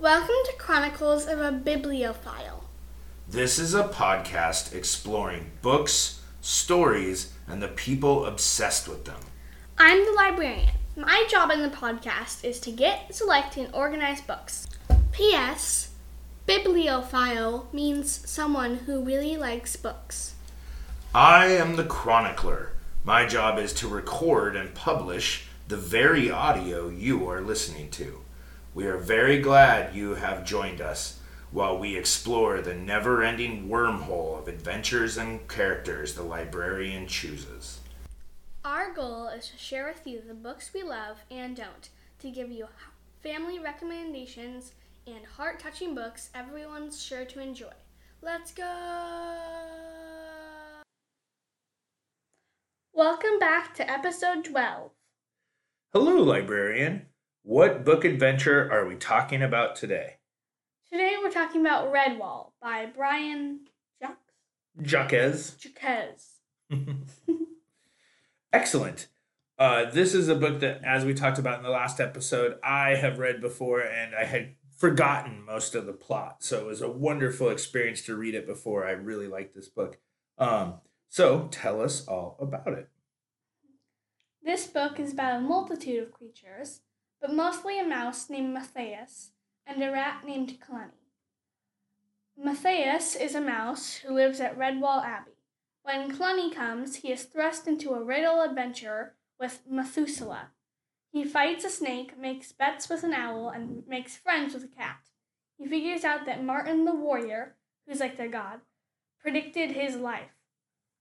Welcome to Chronicles of a Bibliophile. This is a podcast exploring books, stories, and the people obsessed with them. I'm the librarian. My job in the podcast is to get, select, and organize books. P.S. Bibliophile means someone who really likes books. I am the chronicler. My job is to record and publish the very audio you are listening to. We are very glad you have joined us while we explore the never ending wormhole of adventures and characters the librarian chooses. Our goal is to share with you the books we love and don't, to give you family recommendations and heart touching books everyone's sure to enjoy. Let's go! Welcome back to episode 12. Hello, librarian. What book adventure are we talking about today? Today we're talking about Redwall by Brian Jacques. Jacques. Jaquez. Excellent. Uh, this is a book that, as we talked about in the last episode, I have read before and I had forgotten most of the plot. So it was a wonderful experience to read it before. I really liked this book. Um, so tell us all about it. This book is about a multitude of creatures, but mostly a mouse named Matthias and a rat named Clenny. Matthias is a mouse who lives at Redwall Abbey. When Clenny comes, he is thrust into a riddle adventure with Methuselah. He fights a snake, makes bets with an owl, and makes friends with a cat. He figures out that Martin the warrior, who's like their god, predicted his life.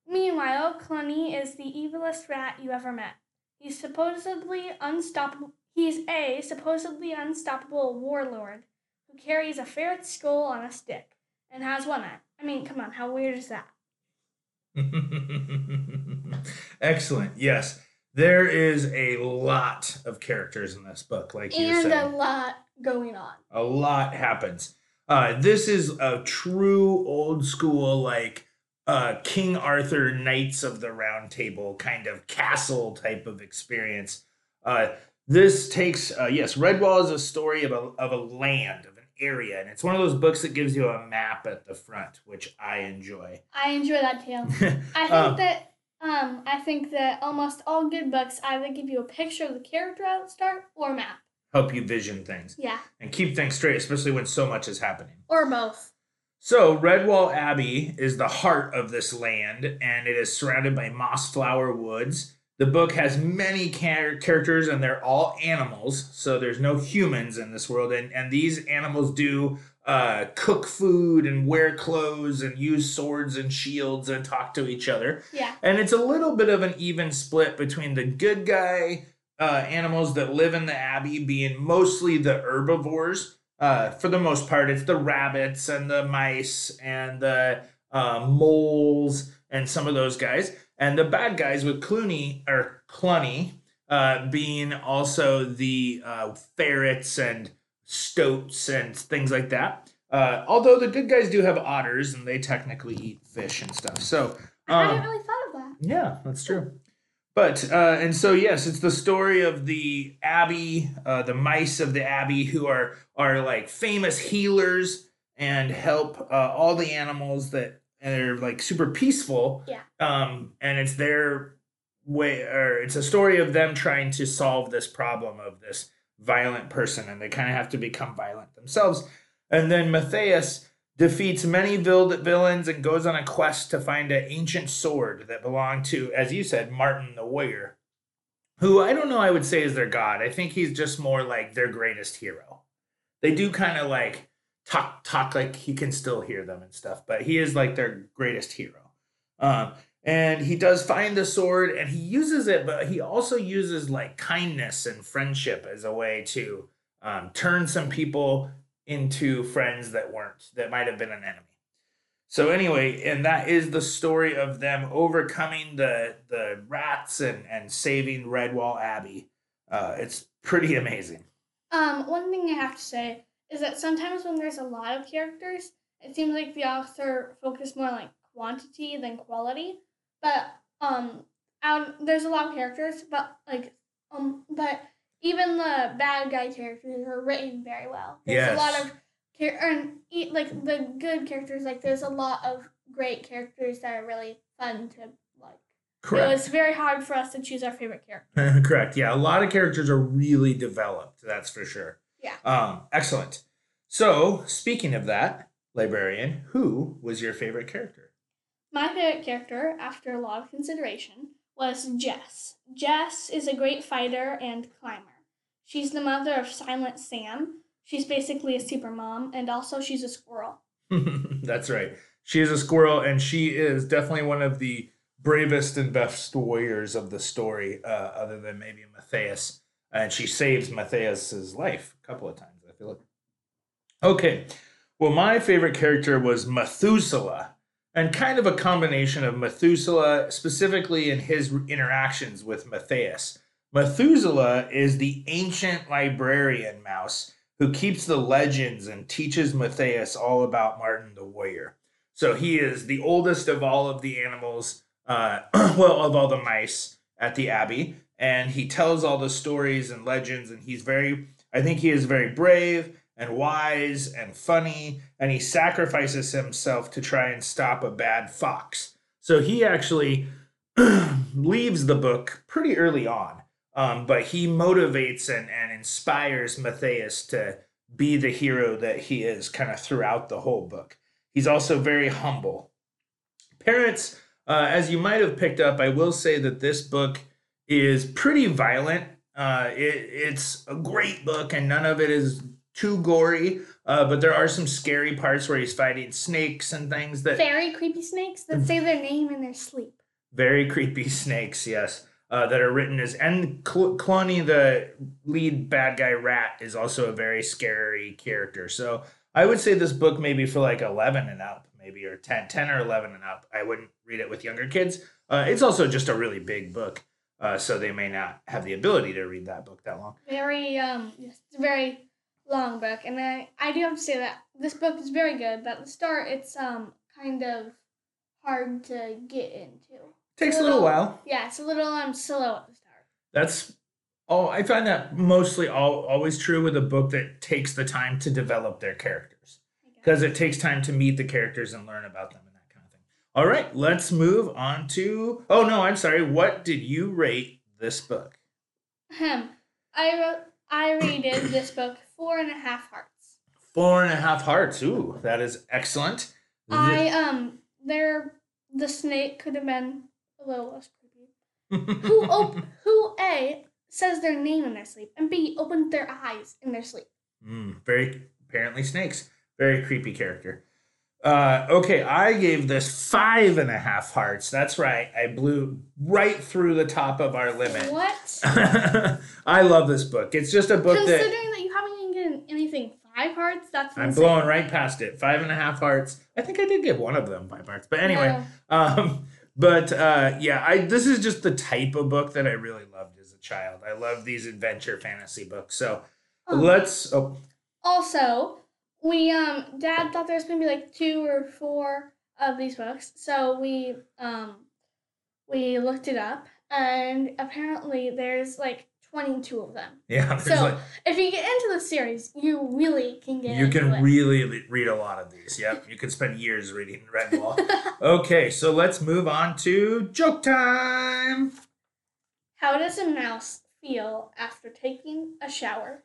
Meanwhile, Clenny is the evilest rat you ever met. He's supposedly unstoppable. He's a supposedly unstoppable warlord who carries a ferret's skull on a stick and has one eye. I mean, come on, how weird is that? Excellent. Yes. There is a lot of characters in this book, like you And a lot going on. a lot happens. Uh, this is a true old school, like uh, King Arthur Knights of the Round Table kind of castle type of experience. Uh, this takes, uh, yes, Redwall is a story of a, of a land, of an area, and it's one of those books that gives you a map at the front, which I enjoy. I enjoy that too. I think Um, that um I think that almost all good books either give you a picture of the character at the start or a map. help you vision things Yeah. and keep things straight, especially when so much is happening. Or both. So, Redwall Abbey is the heart of this land, and it is surrounded by mossflower woods. The book has many char- characters, and they're all animals. So, there's no humans in this world, and, and these animals do uh, cook food and wear clothes and use swords and shields and talk to each other. Yeah. And it's a little bit of an even split between the good guy uh, animals that live in the abbey being mostly the herbivores. Uh, for the most part, it's the rabbits and the mice and the uh, moles and some of those guys. And the bad guys with Clooney or Clunny uh, being also the uh, ferrets and stoats and things like that. Uh, although the good guys do have otters and they technically eat fish and stuff. So I um, hadn't really thought of that. yeah, that's true. But uh, and so yes, it's the story of the abbey, uh, the mice of the abbey, who are are like famous healers and help uh, all the animals that and they're like super peaceful. Yeah. Um, and it's their way, or it's a story of them trying to solve this problem of this violent person, and they kind of have to become violent themselves. And then Matthias defeats many vil- villains and goes on a quest to find an ancient sword that belonged to, as you said, Martin the warrior, who I don't know I would say is their god. I think he's just more like their greatest hero. They do kind of like talk talk like he can still hear them and stuff, but he is like their greatest hero. Um, and he does find the sword and he uses it, but he also uses like kindness and friendship as a way to um, turn some people into friends that weren't, that might have been an enemy. So anyway, and that is the story of them overcoming the the rats and and saving Redwall Abbey. Uh, it's pretty amazing. Um, one thing I have to say is that sometimes when there's a lot of characters, it seems like the author focused more on like quantity than quality. But um, out there's a lot of characters, but like um, but even the bad guy characters are written very well. There's Yes. a lot of and like the good characters. Like there's a lot of great characters that are really fun to like. It Correct. was very hard for us to choose our favorite character. Correct. Yeah, a lot of characters are really developed. That's for sure. Yeah. Um, excellent. So, speaking of that, librarian, who was your favorite character? My favorite character, after a lot of consideration, was Jess. Jess is a great fighter and climber. She's the mother of Silent Sam. She's basically a super mom, and also she's a squirrel. That's right. She is a squirrel, and she is definitely one of the bravest and best warriors of the story, uh, other than maybe Matthias. And she saves Matthias's life a couple of times, I feel like. Okay. Well, my favorite character was Methuselah, and kind of a combination of Methuselah, specifically in his interactions with Matthias. Methuselah is the ancient librarian mouse who keeps the legends and teaches Matthias all about Martin the warrior. So he is the oldest of all of the animals, uh, well, of all the mice at the abbey, and he tells all the stories and legends. And he's very, I think he is very brave and wise and funny, and he sacrifices himself to try and stop a bad fox. So he actually leaves the book pretty early on, um, but he motivates and, and inspires Matthias to be the hero that he is kind of throughout the whole book. He's also very humble. Parents, uh, as you might have picked up, I will say that this book is pretty violent. Uh, it, it's a great book, and none of it is too gory. Uh, but there are some scary parts where he's fighting snakes and things that Very creepy snakes that say their name in their sleep. very creepy snakes, yes, uh, that are written as. And Cl- Cloney, the lead bad guy rat, is also a very scary character. So I would say this book maybe for like 11 and up, maybe, or 10, 10 or 11 and up. I wouldn't read it with younger kids. Uh, it's also just a really big book. Uh, so they may not have the ability to read that book that long. Very um, it's a very long book, and I I do have to say that this book is very good, but at the start it's um kind of hard to get into. Takes a little while. Yeah, it's a little um slow at the start. That's oh, I find that mostly all, always true with a book that takes the time to develop their characters. Because it takes time to meet the characters and learn about them and that kind of thing. All right, let's move on to. Oh no, I'm sorry. What did you rate this book? Ahem. I wrote I rated this book four and a half hearts. Four and a half hearts. Ooh, that is excellent. I um there the snake could have been a little less creepy. Who op- who A says their name in their sleep and B opened their eyes in their sleep. Mm, very apparently snakes. Very creepy character. Uh, okay, I gave this five and a half hearts. That's right. I blew right through the top of our limit. What? I love this book. It's just a book that Considering that you haven't even given anything five hearts, that's I'm insane. blowing right past it. Five and a half hearts. I think I did give one of them five hearts. But anyway, No. um, but uh, yeah, I this is just the type of book that I really loved as a child. I love these adventure fantasy books. So Um, let's. Oh, Also, we um dad thought there was gonna be like two or four of these books, so we um we looked it up, and apparently there's like twenty two of them. yeah. So, like, If you get into the series, you really can get you can it. really read a lot of these. Yep, you could spend years reading Redwall. okay, so let's move on to joke time. How does a mouse feel after taking a shower?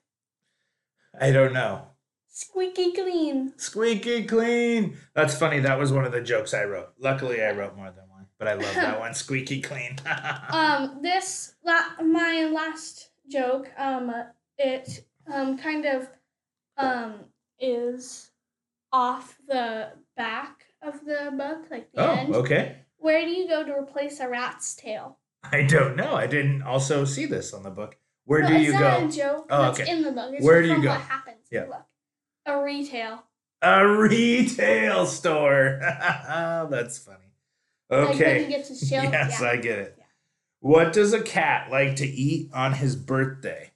I don't know. Squeaky clean. Squeaky clean. That's funny. That was one of the jokes I wrote. Luckily, I wrote more than one, but I love that one. Squeaky clean. Um, this la- my last joke. Um, it um kind of um is off the back of the book, like the oh, end. okay. Where do you go to replace a rat's tail? I don't know. I didn't also see this on the book. Where no, do it's you not go? a joke. Oh, that's okay. in the book. It's Where do you go? What happens? in Yeah. A retail. A retail store. That's funny. Like Okay. gets yes, yeah. I get it. Yeah. What does a cat like to eat on his birthday?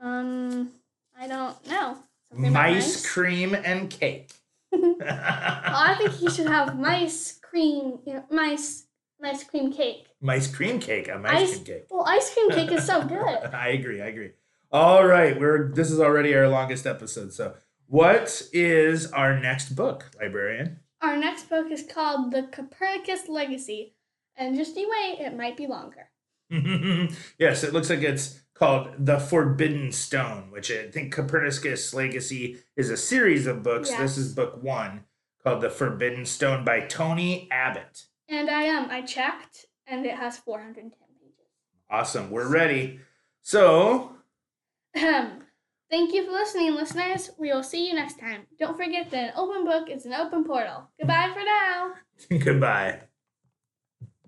Um, I don't know. About Mice, cream, and cake. Well, I think he should have mice cream, you know, mice, mice cream cake. Mice cream cake. A mice Ice- cream cake. Well, ice cream cake is so good. I agree. I agree. All right, we're this is already our longest episode. So, what is our next book, librarian? Our next book is called The Copernicus Legacy, and just you wait, it might be longer. yes, it looks like it's called The Forbidden Stone, which I think Copernicus Legacy is a series of books. Yes. This is book one called The Forbidden Stone by Tony Abbott. And I um I checked, and it has 410 pages. Awesome, we're ready. So, Ahem. Thank you for listening, listeners. We will see you next time. Don't forget that an open book is an open portal. Goodbye for now. goodbye.